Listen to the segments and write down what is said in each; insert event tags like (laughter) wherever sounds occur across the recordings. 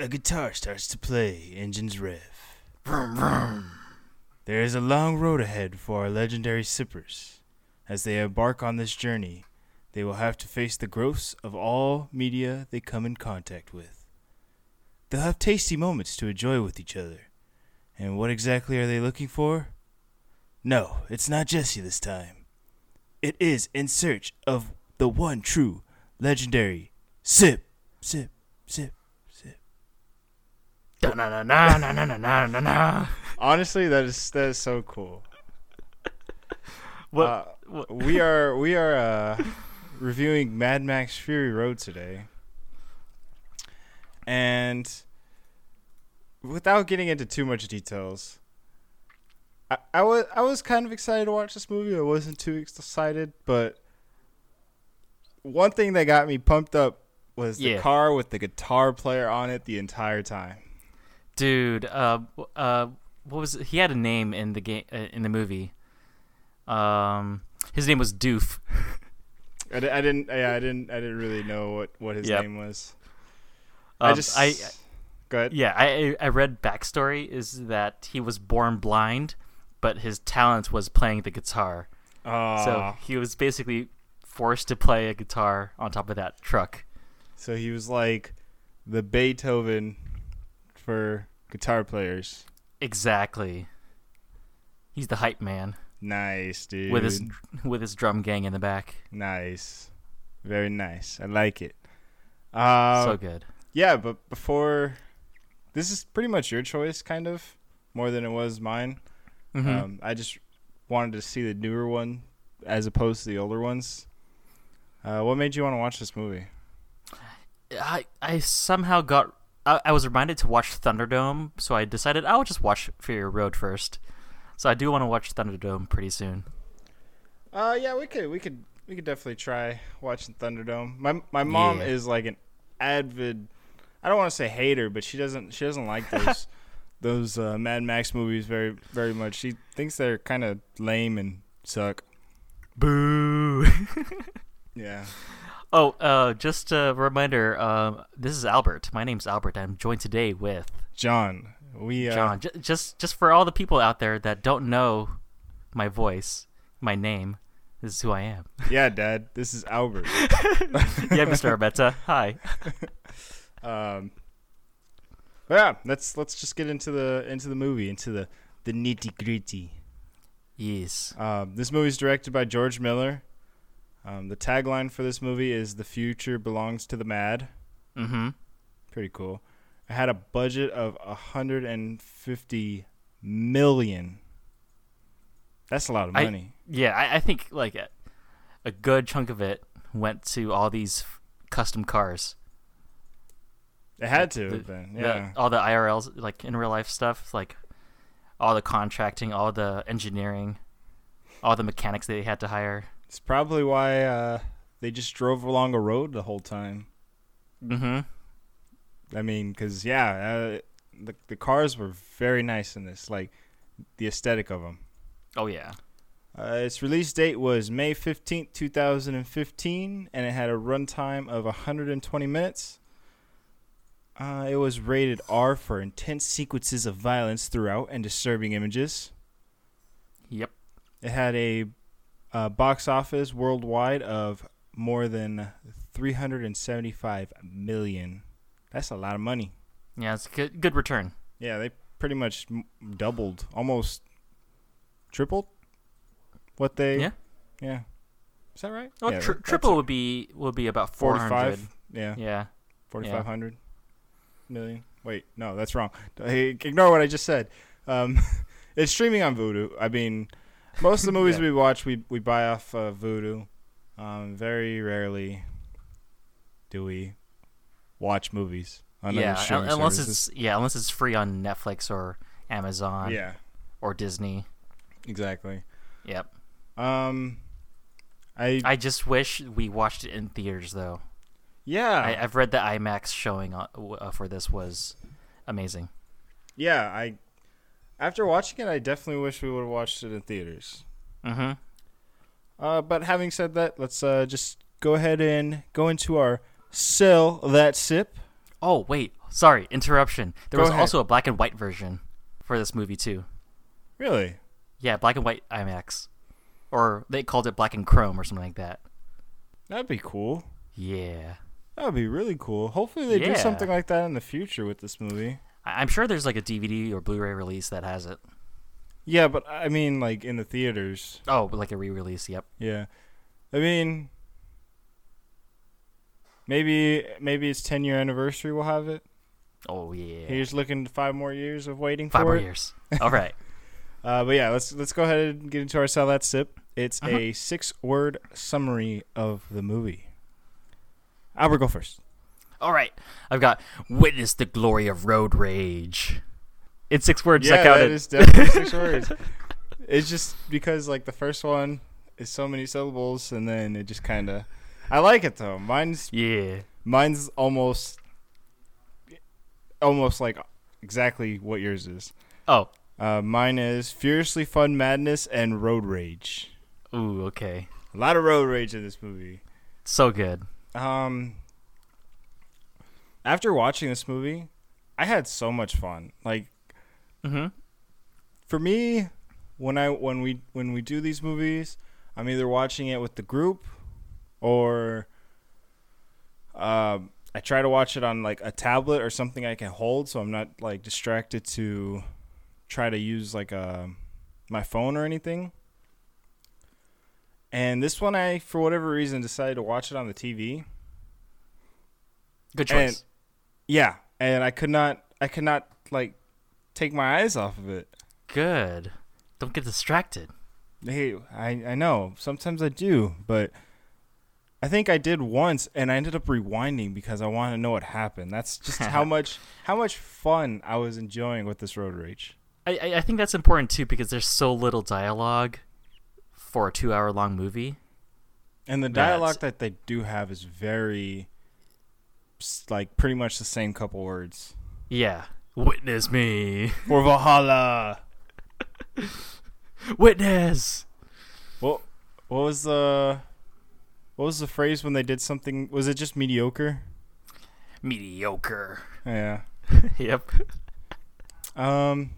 A guitar starts to play, engines rev. Vroom, vroom. There is a long road ahead for our legendary sippers. As they embark on this journey, they will have to face the growths of all media they come in contact with. They'll have tasty moments to enjoy with each other. And what exactly are they looking for? No, it's not Jesse this time. It is in search of the one true, legendary sip, sip, sip, sip. Honestly, that is that is so cool. What? Uh, what- we are we are uh, reviewing Mad Max Fury Road today, and without getting into too much details, I, I was I was kind of excited to watch this movie. I wasn't too excited, but one thing that got me pumped up was the Yeah. car with the guitar player on it the entire time. Dude uh uh what was it? he had a name in the game uh, in the movie um his name was doof I, I didn't yeah I didn't I didn't really know what what his Yep. name was. um, I just i go ahead. yeah i i read backstory is that he was born blind but his talent was playing the guitar Aw. so he was basically forced to play a guitar on top of that truck So he was like the Beethoven for guitar players. exactly he's the hype man Nice, dude. with his (laughs) with his drum gang in the back nice, very nice. I like it. Uh, so good yeah, but before this is pretty much your choice, kind of more than it was mine. Mhm. Um, I just wanted to see the newer one as opposed to the older ones. Uh, what made you want to watch this movie? I I somehow got I, I was reminded to watch Thunderdome, so I decided I'll just watch Fury Road first. So I do want to watch Thunderdome pretty soon. Uh, yeah, we could, we could, we could definitely try watching Thunderdome. My my mom Yeah. is like an avid. I don't want to say hater, but she doesn't she doesn't like (laughs) those those uh, Mad Max movies very very much. She thinks they're kind of lame and suck. Boo. (laughs) Yeah. Oh, uh, just a reminder. Um, this is Albert. My name's Albert. I'm joined today with John, we uh, John. J- just just for all the people out there that don't know my voice, my name. This is who I am. (laughs) Yeah, Dad, this is Albert. (laughs) yeah, Mr. Arbetta. Hi. (laughs) Um, yeah, let's let's just get into the into the movie, into the the nitty gritty. Yes. Um, this movie is directed by George Miller. Um, the tagline for this movie is "The future belongs to the mad." Mm-hmm. Pretty cool. It had a budget of 150 million. That's a lot of I- money. Yeah, I, I think like a, a good chunk of it went to all these custom cars. it had to the- been. The- Yeah. all the IRLs, like in real life stuff, like all the contracting, all the engineering, all the mechanics they had to hire. It's probably why uh, they just drove along a road the whole time. Mm-hmm. I mean, because yeah, uh, the the cars were very nice in this. Like the aesthetic of them. Oh yeah. Uh, its release date was May 15th, 2015, and it had a runtime of 120 minutes. Uh, it was rated R for intense sequences of violence throughout and disturbing images. Yep. It had a uh, box office worldwide of more than 375 million. That's a lot of money. Yeah, it's a good good return. Yeah, they pretty much m- doubled, almost tripled what they. Yeah. Yeah. Is that right? Oh, yeah, tri- triple would be would be about four hundred. 45. Yeah, Yeah. 4,500 million. Wait, no, that's wrong. Hey, Ignore what I just said. Um, (laughs) it's streaming on Vudu. I mean, most of the movies Yeah. we watch, we, we buy off uh, Vudu. Um, very rarely do we watch movies on yeah, other streaming un- unless services. it's yeah, unless it's free on Netflix or Amazon yeah, or Disney. exactly. Yep. Um, I, I just wish we watched it in theaters though. yeah I, I've read the IMAX showing uh, uh, for this was amazing. yeah I after watching it, I definitely wish we would have watched it in theaters. Uh-huh. Uh, but having said that, let's uh, just go ahead and go into our sell that sip. Oh wait, sorry, interruption. There Go was ahead. also a black and white version for this movie too. Really? Yeah, black and white IMAX, or they called it black and chrome or something like that. That'd be cool. Yeah, That would be really cool. Hopefully they do something like that in the future with this movie. I- I'm sure there's like a DVD or Blu-ray release that has it. Yeah, but I mean like in the theaters. Oh, like a re-release. Yep. Yeah. I mean maybe maybe its 10 year anniversary we'll have it. Oh yeah. Here's looking 5 more years of waiting Five for more it. years. All right. (laughs) Uh, but yeah, let's let's go ahead and get into our sell that sip. It's Uh-huh. a six word summary of the movie. Albert, go first. All right. I've got witness the glory of road rage. It's six words. yeah, I counted. that is definitely six (laughs) words. It's just because like the first one is so many syllables, and then it just kind of. I like it though. Mine's Yeah. mine's almost, almost like exactly what yours is. Oh. Uh, mine is furiously fun madness and road rage. Ooh. Okay. A lot of road rage in this movie. So good. Um, after watching this movie, I had so much fun. Like Mm-hmm. for me, when I when we when we do these movies, I'm either watching it with the group, or um, I try to watch it on like a tablet or something I can hold, so I'm not like distracted to try to use like a my phone or anything. And this one, I for whatever reason decided to watch it on the TV. Good choice. Yeah, and I could not, I could not like take my eyes off of it. Good. Don't get distracted. Hey, I I know sometimes I do, but I think I did once, and I ended up rewinding because I want to know what happened. That's just (laughs) how much how much fun I was enjoying with this road rage. I, I think that's important too because there's so little dialogue for a two-hour-long movie. And the That's- dialogue that they do have is very, like, pretty much the same couple words. Yeah. Witness me. For Valhalla. (laughs) Witness. What what was the what was the phrase when they did something? Was it just mediocre? Mediocre. Yeah. (laughs) yep. Um,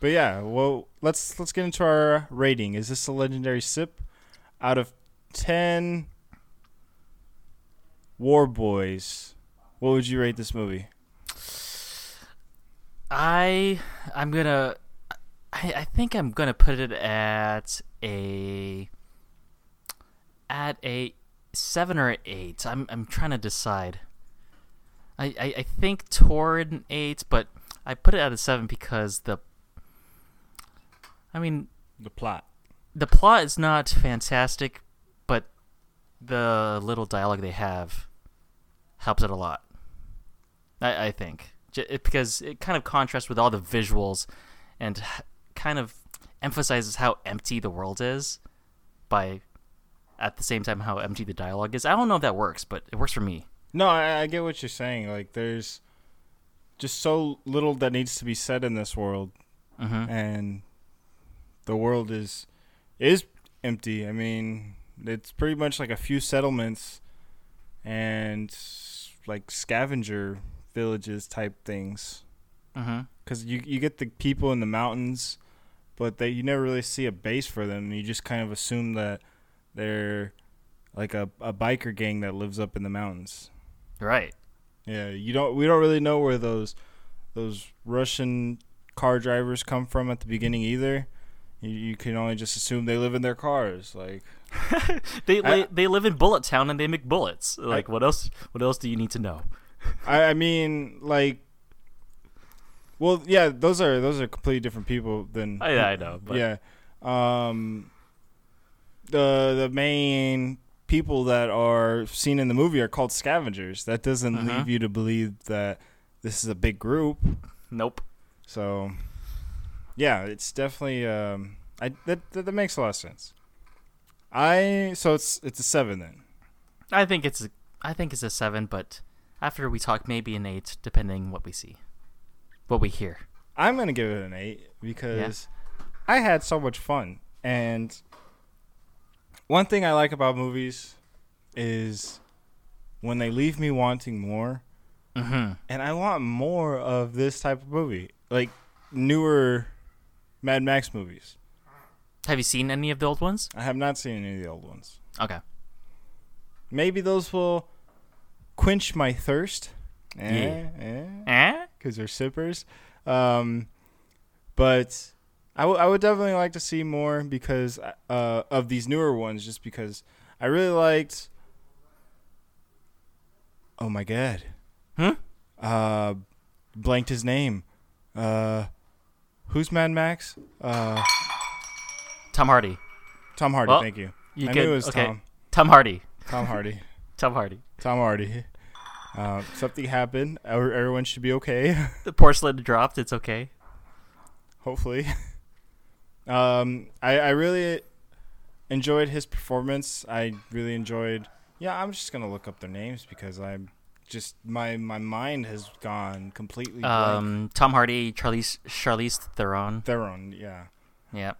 but yeah, well, let's let's get into our rating. Is this a legendary sip? Out of ten War Boys, what would you rate this movie? I I'm gonna I, I think I'm gonna put it at a at a seven or eight. I'm I'm trying to decide. I, I, I think toward an eight, but I put it at a seven because the I mean The plot. the plot is not fantastic, but the little dialogue they have helps it a lot. I, I think it, because it kind of contrasts with all the visuals and kind of emphasizes how empty the world is by at the same time how empty the dialogue is. I don't know if that works, but it works for me. No, I, I get what you're saying. Like, there's just so little that needs to be said in this world, Mm-hmm. and the world is is empty. I mean, it's pretty much like a few settlements and like scavenger villages type things. Mm-hmm. because you you get the people in the mountains, but they you never really see a base for them. You just kind of assume that they're like a, a biker gang that lives up in the mountains. Right. Yeah, you don't we don't really know where those those Russian car drivers come from at the beginning either. You, you can only just assume they live in their cars. Like (laughs) They I- they live in Bullet Town and they make bullets. Like what else? What else do you need to know? I, I mean, like, well, yeah, those are those are completely different people than I I know, but yeah. Um, the the main people that are seen in the movie are called scavengers. That doesn't Mhm. leave you to believe that this is a big group. nope. So, yeah, it's definitely um, I that, that that makes a lot of sense. I so it's it's a seven then. I think it's a, I think it's a seven, but after we talk, maybe an eight, depending what we see, what we hear. I'm gonna give it an eight because I had so much fun. And one thing I like about movies is when they leave me wanting more. Mm-hmm. and I want more of this type of movie, like newer Mad Max movies. Have you seen any of the old ones? I have not seen any of the old ones. Okay. Maybe those will quench my thirst. Eh, eh, Eh? because they're sippers. Um, but I, w- I would definitely like to see more because uh, of these newer ones, just because I really liked. Oh my god! Huh? Uh, blanked his name. Uh, who's Mad Max? Uh, Tom Hardy. Tom Hardy. Well, thank you. You I could, knew it was okay. Tom. Tom Hardy. Tom Hardy. (laughs) Tom Hardy. Tom Hardy. Uh, something happened. Everyone should be okay. (laughs) The porcelain dropped. It's okay. hopefully. (laughs) um, I I really enjoyed his performance. I really enjoyed. Yeah, I'm just gonna look up their names because I'm just my my mind has gone completely blank. Um, Tom Hardy, Charlize Charlize Theron. Theron, yeah, Yeah.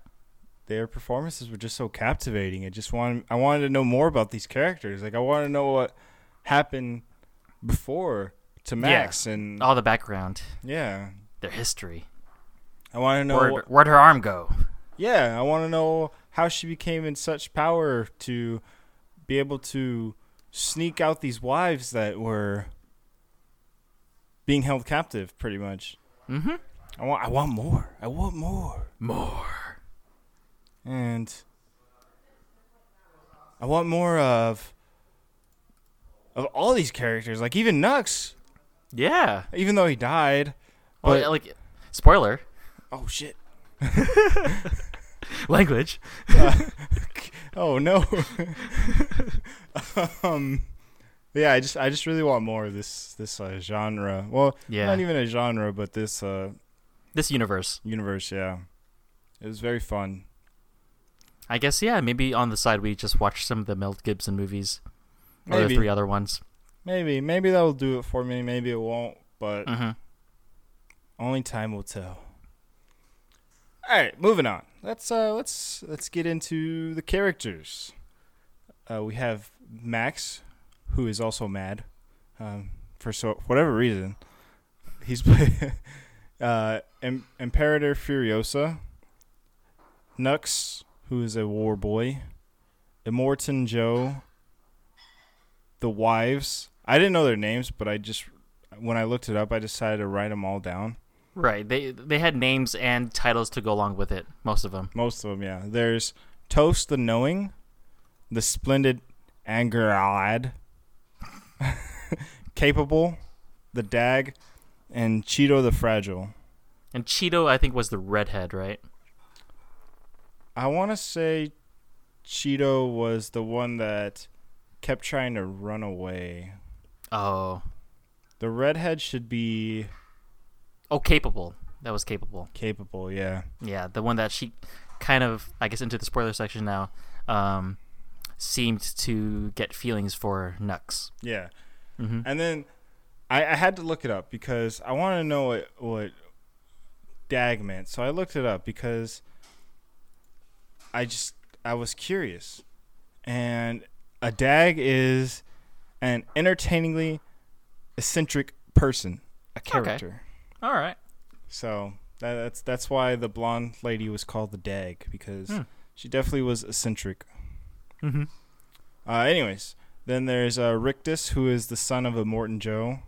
their performances were just so captivating. I just wanted I wanted to know more about these characters. Like I want to know what happened before to Max and All the background, yeah. their history. I want to know. Where'd, where'd her arm go? Yeah, I want to know how she became in such power to be able to sneak out these wives that were being held captive, pretty much. Mm-hmm. I want, I want more. I want more, More. and I want more of of all these characters. Like even Nux, Yeah. even though he died. Well, But yeah, like, spoiler. oh shit. (laughs) Language. (laughs) (laughs) Oh no. (laughs) um yeah, I just I just really want more of this this uh, genre. Well, Yeah. not even a genre, but this uh This universe. universe, yeah. It was very fun. I guess, yeah, maybe on the side we just watch some of the Mel Gibson movies. Or the Maybe. three other ones. Maybe maybe that will do it for me, maybe it won't, but Mm-hmm. only time will tell. All right, moving on. Let's uh let's let's get into the characters. Uh we have Max, who is also mad. Um for so whatever reason. He's (laughs) uh Im- Imperator Furiosa, Nux, who is a war boy, Immortan Joe, the wives. I didn't know their names, but I just when I looked it up, I decided to write them all down. Right. They they had names and titles to go along with it. Most of them. Most of them, yeah. There's Toast the Knowing, the Splendid Angeralad, (laughs) Capable, the Dag, and Cheedo the Fragile. And Cheedo, I think, was the redhead, right? I want to say Cheedo was the one that kept trying to run away. Oh. The redhead should be Oh, capable. That was capable. capable, yeah. Yeah, the one that she kind of, I guess, into the spoiler section now, um, seemed to get feelings for Nux. Yeah. Mm-hmm. And then I, I had to look it up because I wanted to know what, what dag meant. So I looked it up because I just I was curious. And a dag is an entertainingly eccentric person, a character. All right. So that, that's that's why the blonde lady was called the dag because Hmm. she definitely was eccentric. Mm-hmm. Uh, anyways, then there's uh, Rictus, who is the son of Immortan Joe,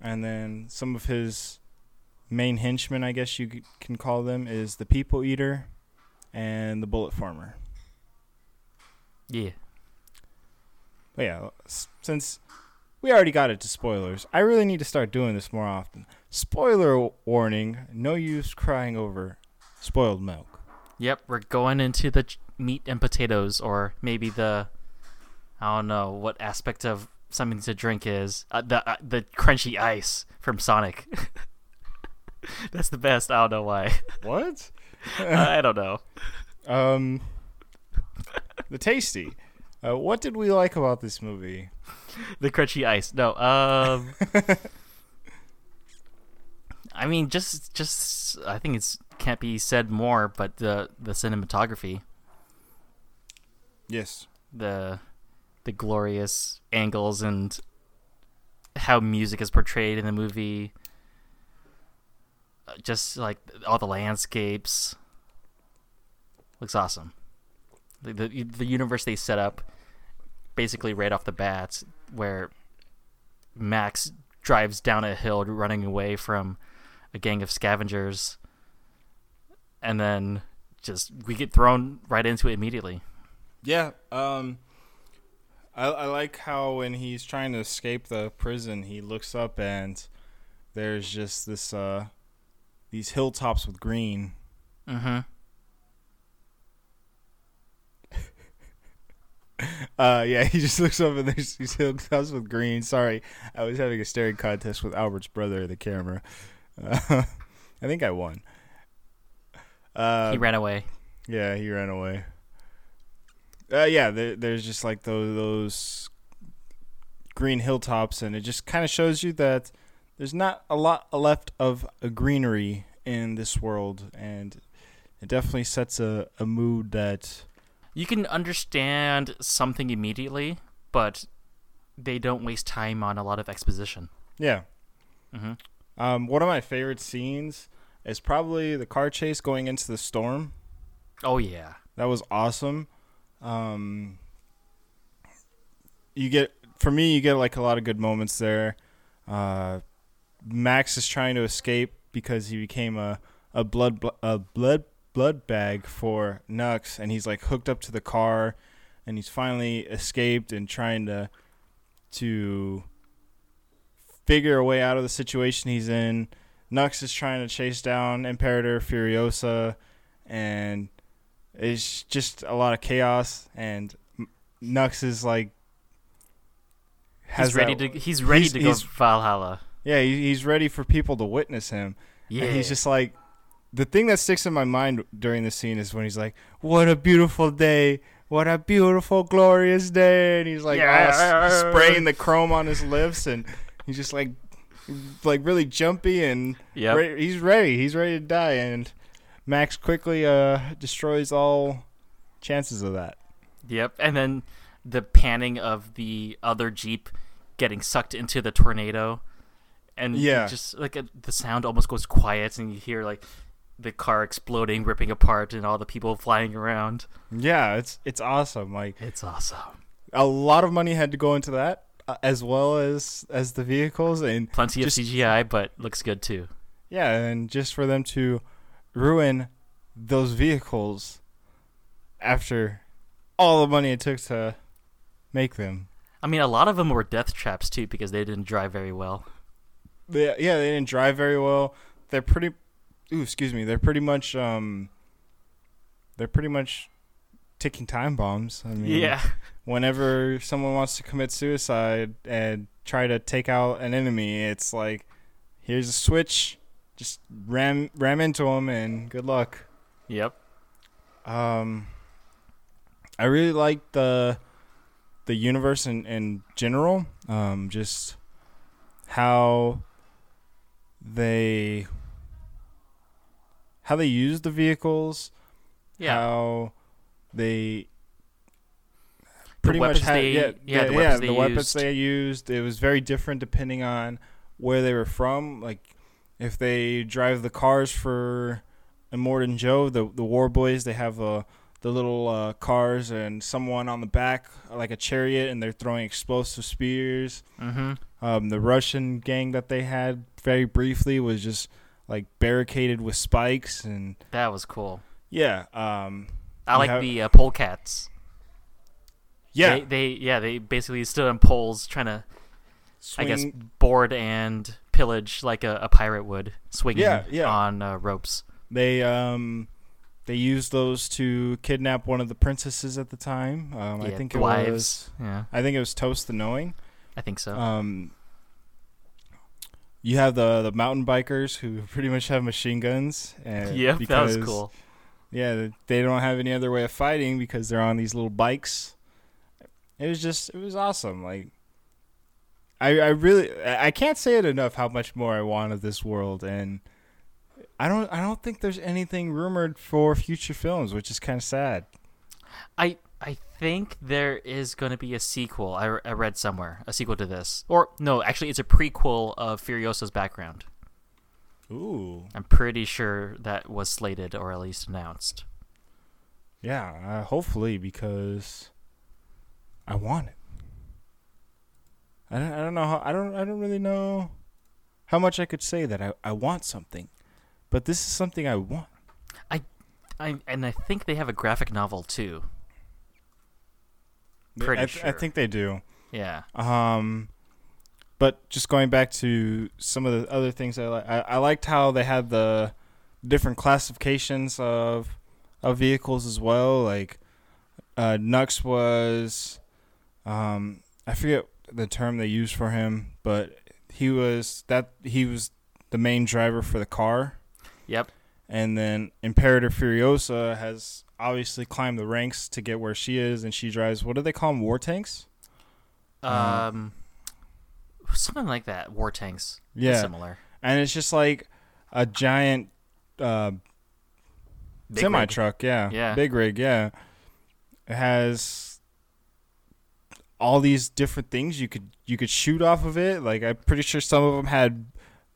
and then some of his main henchmen, I guess you c- can call them, is the People Eater and the Bullet Farmer. Yeah. But yeah, since we already got it to spoilers, I really need to start doing this more often. Spoiler warning: no use crying over spoiled milk. Yep, we're going into the ch- meat and potatoes, or maybe the, I don't know what aspect of something to drink is uh, the uh, the crunchy ice from Sonic. (laughs) That's the best. I don't know why. What? (laughs) I don't know. Um, the tasty. Uh, what did we like about this movie? (laughs) The crunchy ice. No. Um. I mean, just just I think it's can't be said more, but the the cinematography, Yes. the the glorious angles and how music is portrayed in the movie. Uh, Just like all the landscapes, looks awesome. The, the the universe they set up, basically right off the bat, where Max drives down a hill running away from a gang of scavengers, and then just we get thrown right into it immediately. Yeah. Um, I I like how when he's trying to escape the prison, he looks up and there's just this uh these hilltops with green. Mm-hmm. (laughs) Uh, yeah, he just looks up and there's these hilltops with green. Sorry, I was having a staring contest with Albert's brother, the camera. Uh, (laughs) I think I won. Uh, he ran away. Yeah, he ran away. Uh, yeah, there, there's just like those those green hilltops, and it just kind of shows you that there's not a lot left of a greenery in this world, and it definitely sets a, a mood that You can understand something immediately, but they don't waste time on a lot of exposition. yeah. hmm Um, one of my favorite scenes is probably the car chase going into the storm. Oh yeah. That was awesome. Um, you get for me, you get like a lot of good moments there. Uh, Max is trying to escape because he became a a blood a blood blood bag for Nux, and he's like hooked up to the car, and he's finally escaped and trying to to figure a way out of the situation he's in. Nux is trying to chase down Imperator Furiosa, and it's just a lot of chaos. And Nux is like has He's ready that- to he's ready he's- to go Valhalla. yeah, he, he's ready for people to witness him. Yeah. And he's just like, the thing that sticks in my mind during the scene is when he's like, "What a beautiful day! What a beautiful, glorious day!" And he's like, Yeah. spraying the chrome on his lips, and he's just like, like really jumpy, and re- he's ready. He's ready to die, and Max quickly uh, destroys all chances of that. Yep. And then the panning of the other Jeep getting sucked into the tornado. And Yeah. just like a, the sound almost goes quiet and you hear like the car exploding, ripping apart and all the people flying around. Yeah, it's it's awesome. Like It's awesome. a lot of money had to go into that, as well as as the vehicles, and Plenty Just- of CGI, but looks good too. Yeah, and just for them to ruin those vehicles after all the money it took to make them. I mean, a lot of them were death traps too because they didn't drive very well. They, yeah, they didn't drive very well. They're pretty ooh, excuse me. They're pretty much um they're pretty much ticking time bombs. I mean, Yeah. whenever someone wants to commit suicide and try to take out an enemy, it's like here's a switch, just ram ram into them and good luck. Yep. Um, I really like the the universe in, in general. Um, just how they how they use the vehicles. Yeah. How they The pretty much had they- yeah, yeah, the yeah, weapons the they weapons used. they used. It was very different depending on where they were from. Like if they drive the cars for Immortan Joe, the the War Boys, they have uh, the little uh, cars and someone on the back like a chariot, and they're throwing explosive spears. mm-hmm. Um, the Russian gang that they had very briefly was just like barricaded with spikes, and That was cool. yeah, um, I You like have- the uh, polecats. yeah, They, they yeah they basically stood on poles trying to I guess board and pillage like a, a pirate would, swinging Yeah, yeah. on uh, ropes. They um they used those to kidnap one of the princesses at the time. Um, I think it wives. was Yeah, I think it was Toast the Knowing. I think so. Um, you have the the mountain bikers who pretty much have machine guns. And yep, that was cool. Yeah, they don't have any other way of fighting because they're on these little bikes. It was just it was awesome. Like I I really I can't say it enough how much more I want of this world and I don't I don't think there's anything rumored for future films, which is kind of sad. I I think there is going to be a sequel. I, I read somewhere a sequel to this, or no, actually, it's a prequel of Furiosa's background. Ooh. I'm pretty sure that was slated or at least announced. Yeah, uh, hopefully because I want it. I don't, I don't know how I don't I don't really know how much I could say that I, I want something. But this is something I want. I I and I think they have a graphic novel too. Pretty I, th- I think they do. Yeah. Um, but just going back to some of the other things I like, I, I liked how they had the different classifications of of vehicles as well. Like uh, Nux was, um, I forget the term they used for him, but he was that he was the main driver for the car. Yep. And then Imperator Furiosa has obviously climbed the ranks to get where she is, and she drives what do they call them? War tanks. Um, something like that. War tanks. Yeah, Similar. and it's just like a giant uh, Big semi truck. Yeah, Yeah. big rig. Yeah, it has all these different things you could you could shoot off of it. Like I'm pretty sure some of them had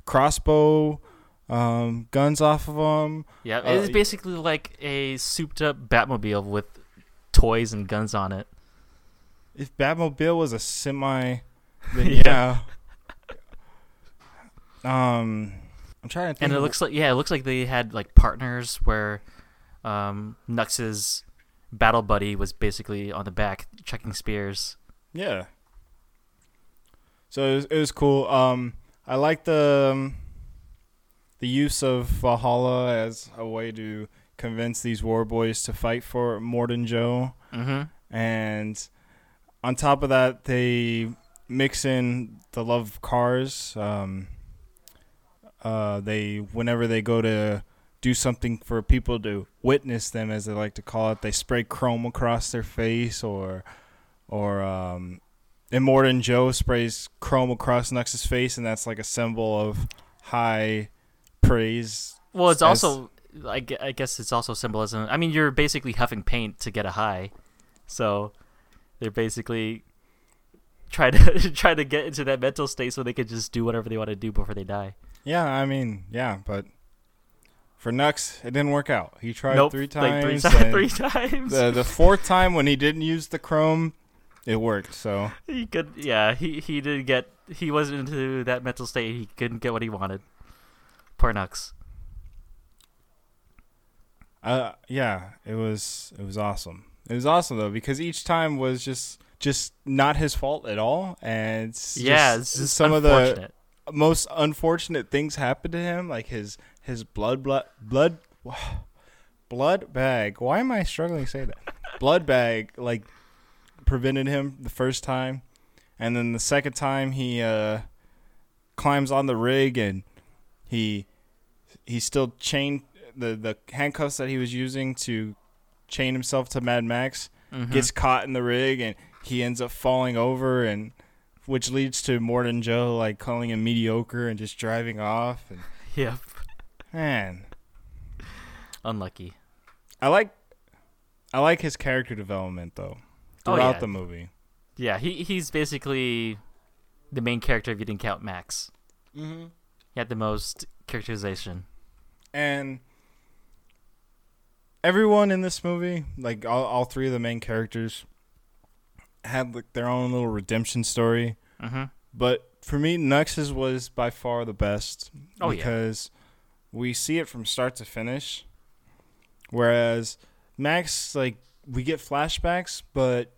crossbow um, guns off of them. Yeah, Uh, it's basically like a souped-up Batmobile with toys and guns on it. If Batmobile was a semi, then (laughs) Yeah. yeah. Um, I'm trying to think. And it looks like yeah, it looks like they had like partners where um, Nux's battle buddy was basically on the back checking spears. Yeah. So it was, it was cool. Um, I like the um, the use of Valhalla as a way to convince these war boys to fight for Morden Joe, Mm-hmm. and on top of that, they mix in the love of cars. Um, uh, they whenever they go to do something for people to witness them, as they like to call it, they spray chrome across their face, or or um, Immortan Joe sprays chrome across Nux's face, and that's like a symbol of high praise. Well, it's As- also I, I guess it's also symbolism. I mean, you're basically huffing paint to get a high, so they're basically try to (laughs) try to get into that mental state so they can just do whatever they want to do before they die. Yeah, I mean, yeah, but for Nux, it didn't work out. He tried nope, three like times. three, ti- (laughs) three times. the the fourth time when he didn't use the chrome, it worked. So (laughs) he could, yeah, he he did get he wasn't into that mental state. He couldn't get what he wanted. Poor Nux. uh, yeah, it was it was awesome. It was awesome though because each time was just just not his fault at all, and it's Yeah, just it's some of the most unfortunate things happened to him, like his his blood blood blood (sighs) blood bag. Why am I struggling to say that? (laughs) blood bag like prevented him the first time, and then the second time he uh, climbs on the rig and he he still chained the the handcuffs that he was using to chain himself to Mad Max Mhm. gets caught in the rig and he ends up falling over and which leads to Morton Joe like calling him mediocre and just driving off and (laughs) yep, man unlucky. I like I like his character development though Oh, throughout yeah. the movie. Yeah, he he's basically the main character if you didn't count Max. Mm-hmm. He had the most characterization. And everyone in this movie, like all, all three of the main characters had like their own little redemption story. Mm-hmm. But for me, Nux's was by far the best Oh, yeah. because we see it from start to finish. Whereas Max, like, we get flashbacks, but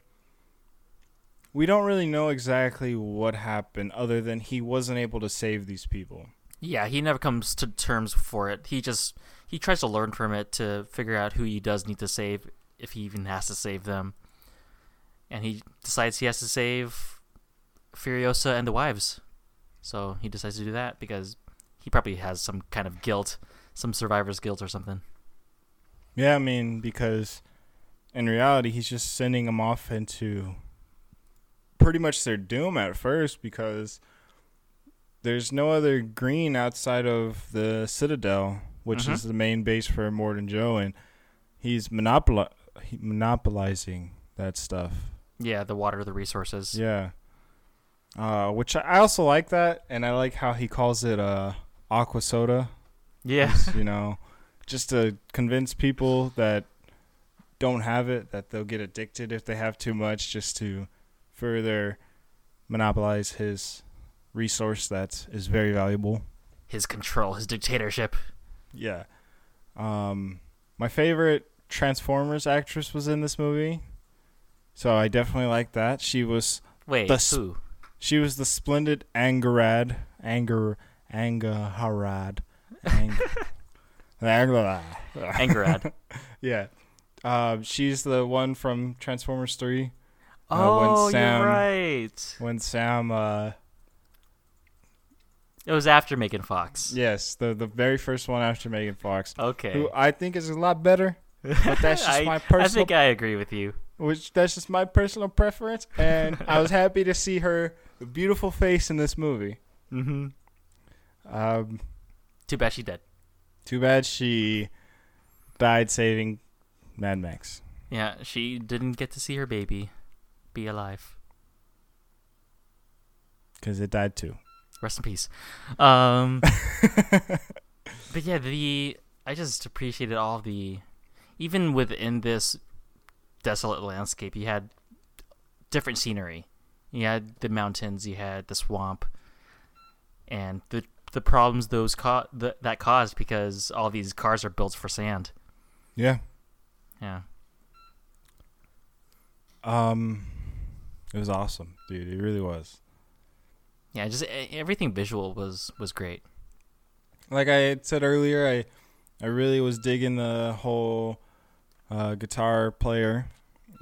we don't really know exactly what happened other than he wasn't able to save these people. Yeah, he never comes to terms for it. He just he tries to learn from it to figure out who he does need to save, if he even has to save them. And he decides he has to save Furiosa and the wives. So he decides to do that because he probably has some kind of guilt, some survivor's guilt or something. Yeah, I mean, because in reality, he's just sending them off into pretty much their doom at first because there's no other green outside of the Citadel, which Mhm. is the main base for Morton Joe, and he's monopoli- monopolizing that stuff. Yeah, the water, the resources. Yeah. Uh, which I also like that, and I like how he calls it uh, aqua soda. Yeah. you know, just to convince people that don't have it that they'll get addicted if they have too much, just to further monopolize his resource that is very valuable. His control, his dictatorship. Yeah. Um, my favorite Transformers actress was in this movie, so I definitely like that. She was Wait, The sp- who? she was the splendid Angerad, Anger, Angarad, Ang- (laughs) Angarad. Angarad. (laughs) Yeah. Um, she's the one from Transformers 3 Uh, oh, Sam- you're right. when Sam uh It was after Megan Fox. yes, the the very first one after Megan Fox, Okay. who I think is a lot better, but that's (laughs) just I, my personal. I think I agree with you. Which that's just my personal preference and (laughs) I was happy to see her beautiful face in this movie. Mm-hmm. Um Too bad she dead. too bad she died saving Mad Max. Yeah, she didn't get to see her baby be alive. Cuz it died too. Rest in peace. Um, (laughs) but yeah, the I just appreciated all the, even within this desolate landscape, you had different scenery. You had the mountains, you had the swamp, and the the problems those co- th- that caused because all these cars are built for sand. Yeah. Yeah. Um it was awesome, dude. It really was. Yeah, just everything visual was was great. like I had said earlier, I I really was digging the whole uh, guitar player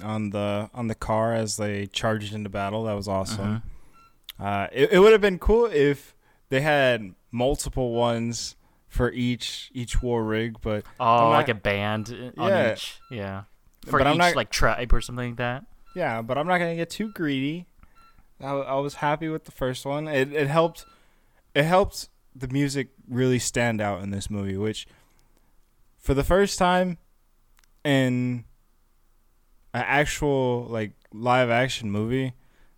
on the on the car as they charged into battle. That was awesome. Uh, it it would have been cool if they had multiple ones for each each war rig, but Oh, I'm like a band on Yeah. each. Yeah. For But I'm each not- like tribe or something like that. yeah, but I'm not gonna get too greedy. I, I was happy with the first one. It it helped it helped the music really stand out in this movie, which for the first time in an actual like live action movie,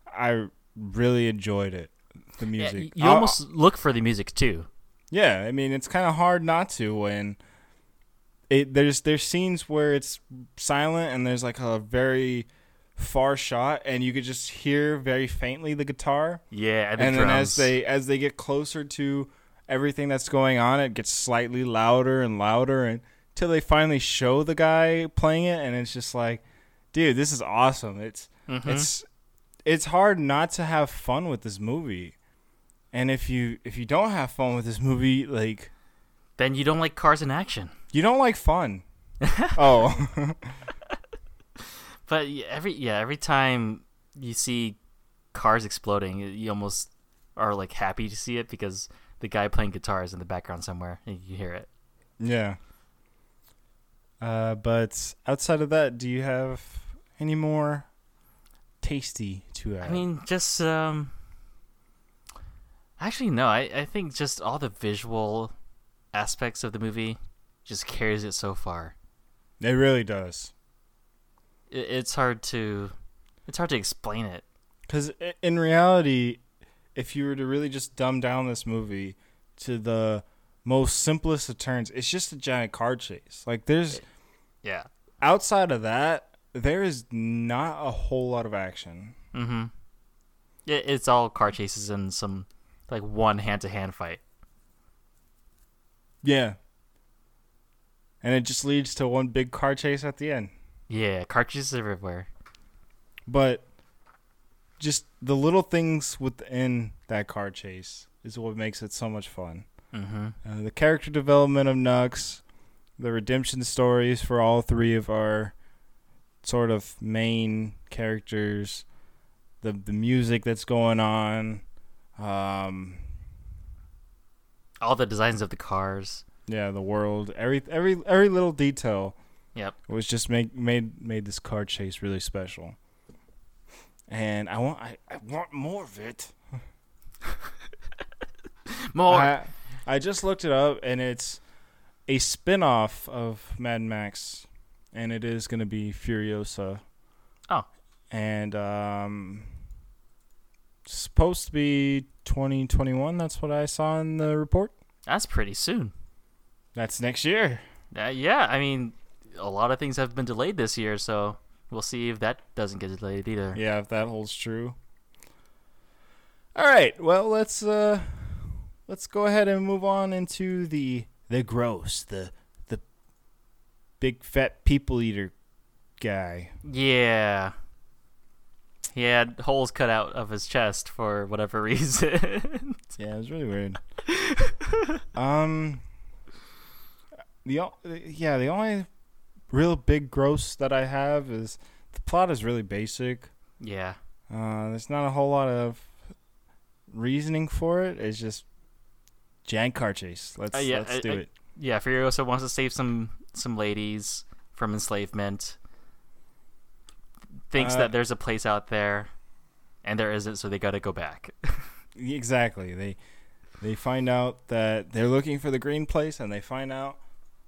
I really enjoyed it. The music. y- you I'll- almost look for the music too. yeah, I mean it's kind of hard not to when it there's there's scenes where it's silent and there's like a very far shot and you could just hear very faintly the guitar Yeah, and then as they as they get closer to everything that's going on it gets slightly louder and louder and until they finally show the guy playing it and it's just like dude this is awesome it's Mm-hmm. it's it's hard not to have fun with this movie and if you if you don't have fun with this movie like then you don't like cars in action. you don't like fun (laughs) oh (laughs) But every yeah, every time you see cars exploding, you almost are like happy to see it because the guy playing guitar is in the background somewhere and you hear it. yeah uh but outside of that do you have any more tasty to add I mean, just um Actually no, I I think just all the visual aspects of the movie just carries it so far. it really does It, it's hard to it's hard to explain it. Because in reality, if you were to really just dumb down this movie to the most simplest of turns. it's just a giant car chase. Like there's Yeah. outside of that, there is not a whole lot of action. Mm-hmm. It, it's all car chases and some like one hand to hand fight. Yeah. And it just leads to one big car chase at the end. Yeah, car chases everywhere. But just the little things within that car chase is what makes it so much fun. Mm-hmm. Uh, the character development of Nux, the redemption stories for all three of our sort of main characters, the the music that's going on, um, All the designs of the cars. yeah, the world, every every every little detail Yep. was just make made made this car chase really special. And I want I, I want more of it. (laughs) More. I, I just looked it up and it's a spin-off of Mad Max and it is going to be Furiosa. Oh. And um, supposed to be 2021. That's what I saw in the report. That's pretty soon. That's next year. Uh, yeah, I mean, a lot of things have been delayed this year, so we'll see if that doesn't get delayed either. Yeah, if that holds true. All right. Well, let's uh let's go ahead and move on into the the gross, the the big fat people eater guy. Yeah. He had holes cut out of his chest for whatever (laughs) reason. Yeah, it was really weird. (laughs) um the yeah, the only real big gross that I have is the plot is really basic. yeah. Uh, there's not a whole lot of reasoning for it. It's just jank car chase. Let's Uh, yeah, let's I- do I- it. Yeah, Furiosa wants to save some some ladies from enslavement. Thinks Uh, that there's a place out there, and there isn't, so they got to go back. (laughs) Exactly. They they find out that they're looking for the green place, and they find out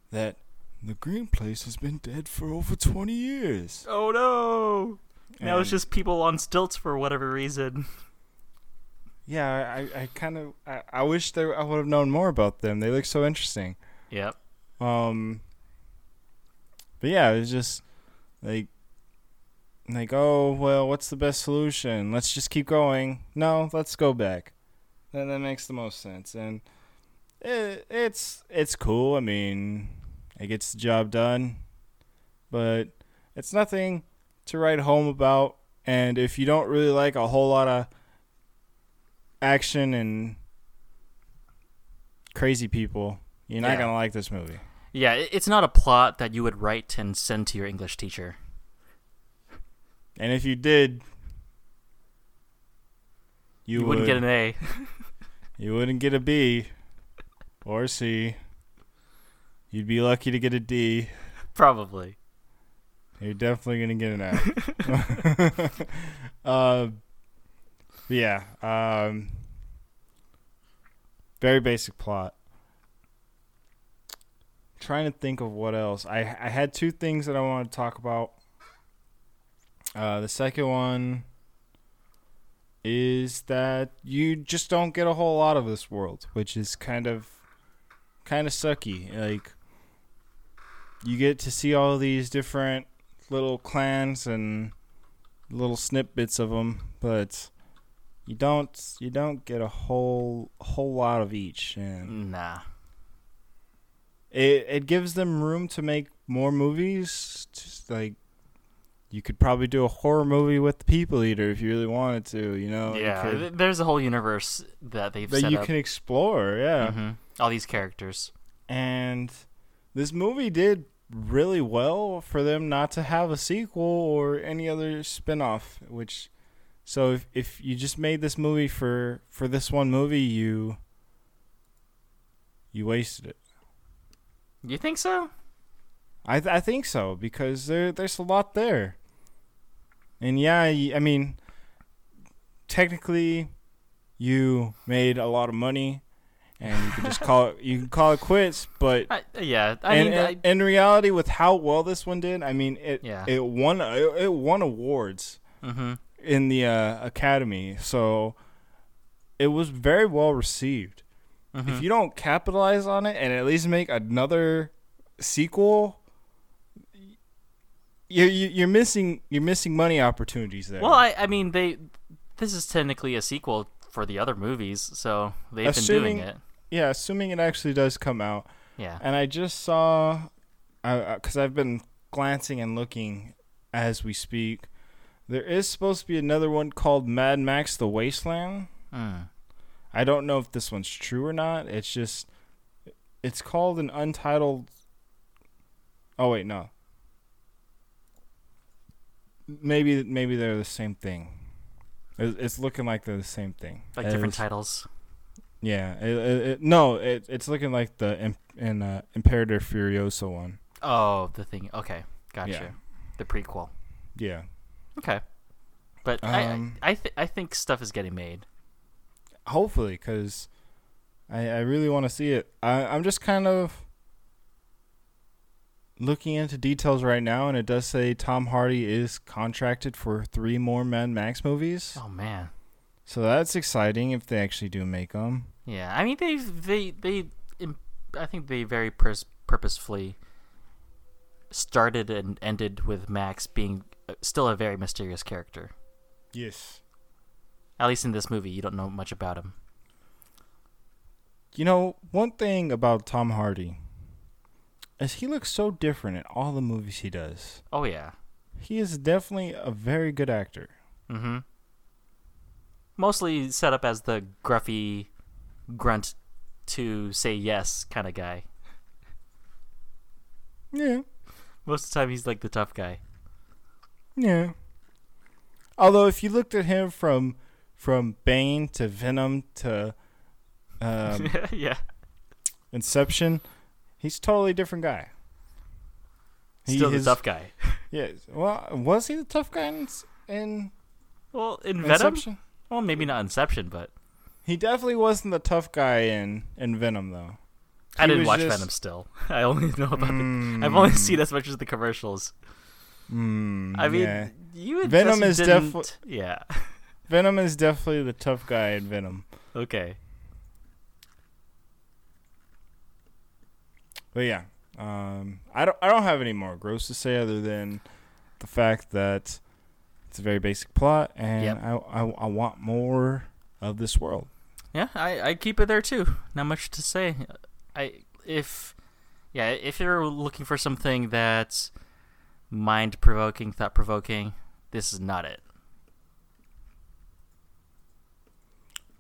that the green place has been dead for over twenty years. oh no! Now it's just people on stilts for whatever reason. (laughs) yeah. I I kind of I, I wish there I would have known more about them. They look so interesting. Yep. Um, but yeah, it's just like like oh well, what's the best solution? Let's just keep going. No, let's go back. Then that makes the most sense, and it, it's it's cool. I mean, it gets the job done, but it's nothing to write home about. And if you don't really like a whole lot of action and crazy people, you're not Yeah. gonna like this movie. Yeah, it's not a plot that you would write and send to your English teacher. And if you did, you, You, wouldn't would, get an A. (laughs) You wouldn't get a B or C. You'd be lucky to get a D. Probably. You're definitely gonna get an F. (laughs) (laughs) uh, yeah. Um, very basic plot. Trying to think of what else. I I had two things that I wanted to talk about. Uh, the second one is that you just don't get a whole lot of this world, which is kind of kind of sucky. Like you get to see all these different little clans and little snippets of them, but you don't you don't get a whole whole lot of each, and Nah. it it gives them room to make more movies. Just like you could probably do a horror movie with the People Eater if you really wanted to, you know. you yeah, could- there's a whole universe that they've that you up. can explore, yeah. Mhm. All these characters. And this movie did really well for them not to have a sequel or any other spin-off which so if if you just made this movie for for this one movie you you wasted it. You think so? I th- I think so because there there's a lot there. And yeah, I mean technically you made a lot of money and you could just call it you can call it quits, but I, yeah, I and, mean, and- in reality, with how well this one did, I mean, it Yeah. it won it, it won awards I, hmm in the uh, Academy, so it was very well received. Mm-hmm. If you don't capitalize on it and at least make another sequel, you're you- you're missing you're missing money opportunities there. well, I, I mean, they. This is technically a sequel for the other movies, so they've Assuming- been doing it. yeah, assuming it actually does come out. Yeah. And I just saw, because I've been glancing and looking as we speak. There is supposed to be another one called Mad Max: The Wasteland. Mm. I don't know if this one's true or not. It's just, it's called an untitled. Oh wait, no. Maybe maybe they're the same thing. It's looking like they're the same thing. Like different As- titles. Yeah. It, it, it- no, it, it's looking like the Im- in uh, Imperator Furiosa one. Oh, the thing. Okay, gotcha. Yeah. The prequel. Yeah. Okay. But Um, I I th- I think stuff is getting made. hopefully because I, I really want to see it I, i'm just kind of looking into details right now, and it does say Tom Hardy is contracted for three more Mad Max movies. Oh man. So that's exciting if they actually do make them. Yeah, I mean they they they I think they very pers- purposefully started and ended with Max being still a very mysterious character. Yes. At least in this movie, you don't know much about him. You know, one thing about Tom Hardy is he looks so different in all the movies he does. Oh yeah. He is definitely a very good actor. Mm-hmm. Mostly set up as the gruffy grunt to say yes kind of guy. Yeah. Most of the time, he's like the tough guy. Yeah. Although if you looked at him from from Bane to Venom to um, (laughs) yeah. Inception, he's a totally different guy. He Still is- the tough guy. (laughs) Yeah. Well, was he the tough guy in, in Well, in Venom. Inception? Well, maybe not Inception, but He definitely wasn't the tough guy in in Venom though. I didn't watch just- Venom. Still, (laughs) I only know about Mm, the. I've only seen as much as the commercials. Mm, I mean, yeah. you and Venom Jesse is didn't- Yeah. (laughs) Venom is definitely the tough guy in Venom. Okay. But yeah, um, I don't I don't have any more gross to say other than the fact that it's a very basic plot, and Yep. I, I I want more of this world. Yeah, I I keep it there too. Not much to say. I if yeah, if you're looking for something that's mind provoking, thought provoking, this is not it.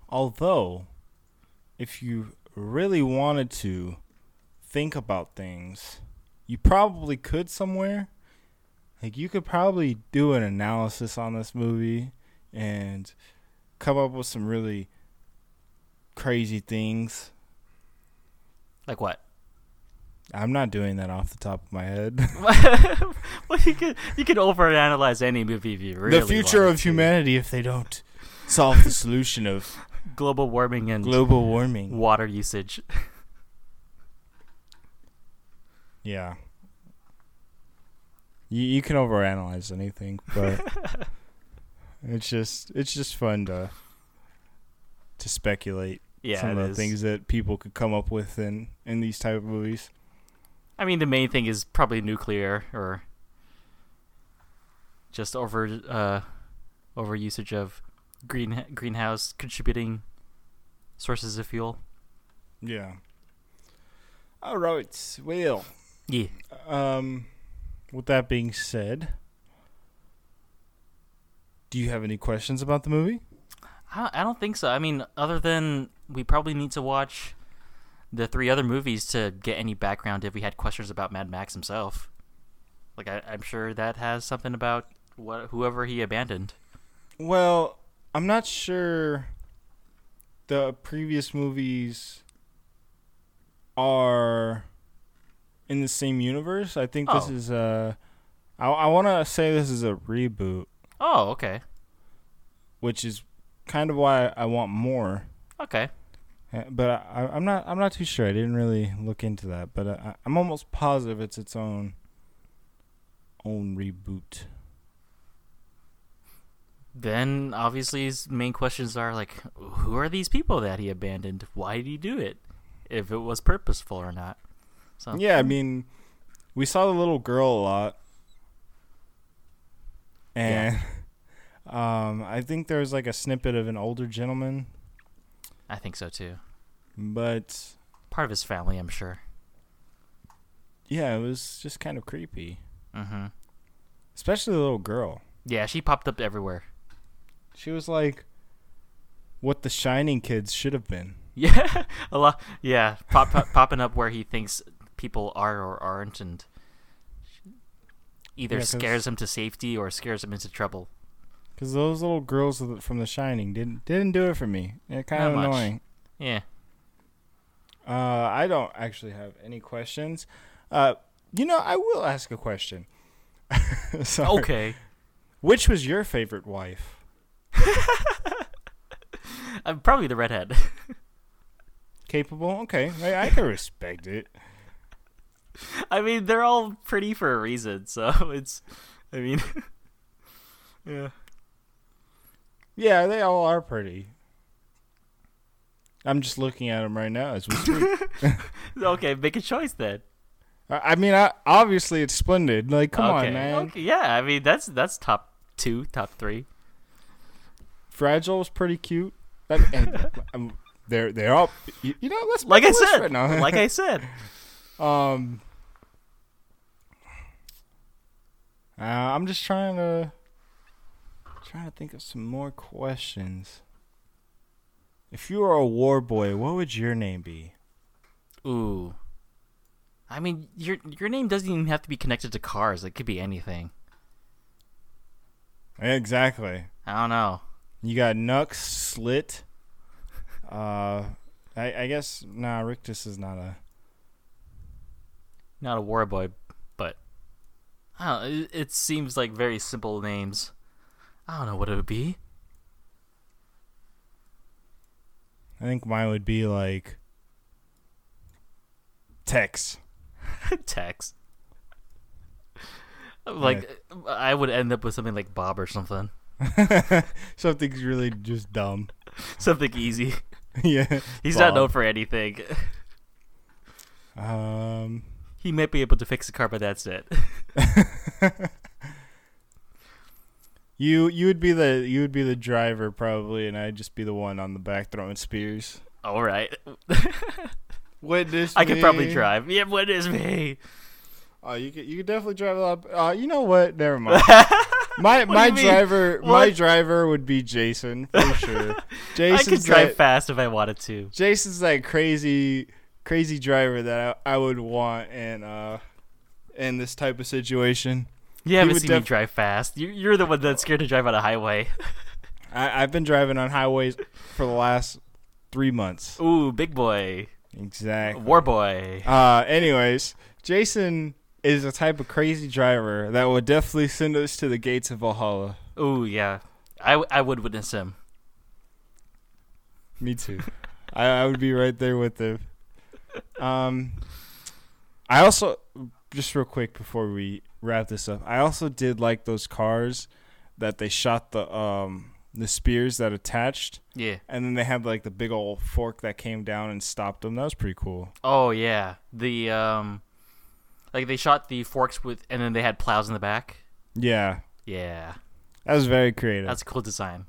Although, if you really wanted to think about things, you probably could somewhere. Like you could probably do an analysis on this movie and come up with some really crazy things. Like what? I'm not doing that off the top of my head. (laughs) well, (laughs) you could you could overanalyze any movie if you really the future of to. humanity if they don't solve the solution of (laughs) global warming and global warming. water usage. Yeah. You you can overanalyze anything, but it's just it's just fun to to speculate Yeah, some of the is. things that people could come up with in in these type of movies. I mean, the main thing is probably nuclear or just over uh, over usage of green greenhouse contributing sources of fuel. Yeah. All right. Well, Yeah. um, with that being said, do you have any questions about the movie? I, I don't think so. I mean, other than we probably need to watch the three other movies to get any background if we had questions about Mad Max himself. Like I, I'm sure that has something about what whoever he abandoned. Well, I'm not sure the previous movies are in the same universe. I think this Oh. is a. I, I want to say this is a reboot, Oh, okay, which is kind of why I want more. okay. Uh, But I, I'm not. I'm not too sure. I didn't really look into that. But I, I'm almost positive it's its own own reboot. Then obviously his main questions are like, who are these people that he abandoned? Why did he do it? If it was purposeful or not. So Yeah, I mean, we saw the little girl a lot, and (laughs) um, I think there was like a snippet of an older gentleman, I think so too. but Part of his family, I'm sure. yeah, it was just kind of creepy, Mm-hmm. especially the little girl. Yeah, she popped up everywhere. She was like what the Shining kids should have been. (laughs) Yeah, a lot. Yeah, pop, pop, popping up where he thinks people are or aren't, and either Yeah, scares him to safety or scares him into trouble. Because those little girls from The Shining didn't didn't do it for me. They're kind Not of much. annoying. Yeah. Uh, I don't actually have any questions. Uh, you know, I will ask a question. (laughs) Okay. Which was your favorite wife? (laughs) I'm probably the redhead. (laughs) Capable? Okay, I, I can respect it. I mean, they're all pretty for a reason, so it's. I mean, yeah. Yeah, they all are pretty. I'm just looking at them right now as we speak. (laughs) (laughs) Okay, make a choice then. I mean, I, obviously it's splendid. Like, come okay. on, man. Okay, yeah, I mean that's that's top two, top three. Fragile was pretty cute. That, and, (laughs) um, they're they're all. You, you know, let's Like I said, right now. like I said. um. Uh, I'm just trying to trying to think of some more questions. If you were a war boy, what would your name be? Ooh. I mean, your your name doesn't even have to be connected to cars. It could be anything. Exactly. I don't know. You got Nux, Slit. Uh, I, I guess nah. Rictus is not a. Not a war boy, but I don't know. It, it seems like very simple names. I don't know what it would be. I think mine would be like. Tex. (laughs) Tex. Like I would end up with something like Bob or something. (laughs) Something's really just dumb. (laughs) Something easy. yeah. He's not known for anything. Um. He might be able to fix a car, but that's it. You you would be the you would be the driver probably, and I'd just be the one on the back throwing spears. All right. (laughs) Witness. I could probably drive. Yeah, what is me? Oh, you could you could definitely drive a lot. Uh, you know what? Never (laughs) mind. My my you mean? driver my driver would be Jason for (laughs) sure. I could drive that, fast if I wanted to. Jason's that crazy crazy driver that I, I would want in uh in this type of situation. You haven't seen me drive fast. You, you're the one that's scared to drive on a highway. (laughs) I, I've been driving on highways for the last three months. Ooh, big boy, Exactly. war boy. Uh, anyways, Jason is a type of crazy driver that would definitely send us to the gates of Valhalla. Ooh, yeah. I, w- I would witness him. Me too. I, I would be right there with him. Um, I also just real quick before we wrap this up, I also did like those cars that they shot the um the spears that attached, Yeah. and then they had like the big old fork that came down and stopped them. That was pretty cool. Oh yeah. The um, like they shot the forks with, and then they had plows in the back. Yeah, Yeah, that was very creative. that's a cool design.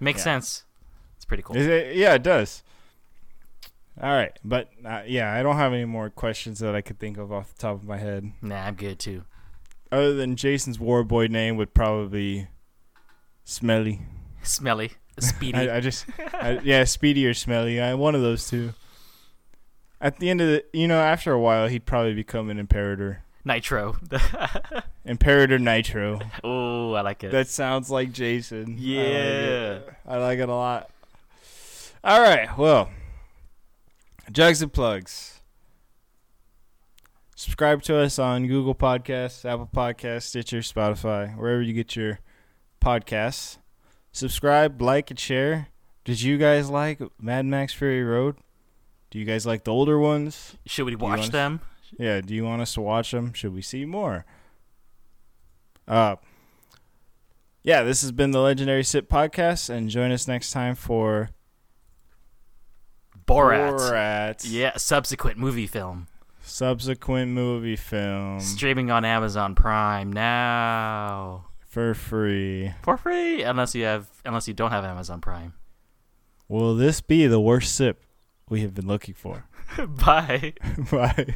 Makes Yeah. sense. It's pretty cool. Is it? Yeah, it does. All right, but uh, yeah, I don't have any more questions that I could think of off the top of my head. Nah, I'm good too. Other than Jason's war boy name would probably be Smelly. Smelly, speedy. (laughs) I, I just, I, yeah, Speedy or Smelly. I, one of those two. At the end of the, you know, after a while, he'd probably become an Imperator. Nitro. (laughs) Imperator Nitro. oh, I like it. That sounds like Jason. I like Yeah. it. I like it a lot. All right, well, jugs and plugs. Subscribe to us on Google Podcasts, Apple Podcasts, Stitcher, Spotify, wherever you get your podcasts. Subscribe, like, and share. Did you guys like Mad Max Fury Road? Do you guys like the older ones? Should we watch wanna- them? Yeah, do you want us to watch them? Should we see more? Uh Yeah, this has been the Legendary Sip podcast and join us next time for Borat. Borat. Yeah, subsequent movie film. Subsequent movie film Streaming on Amazon Prime now. for free. For free unless you have unless you don't have Amazon Prime. Will this be the worst sip we have been looking for? (laughs) Bye. (laughs) Bye.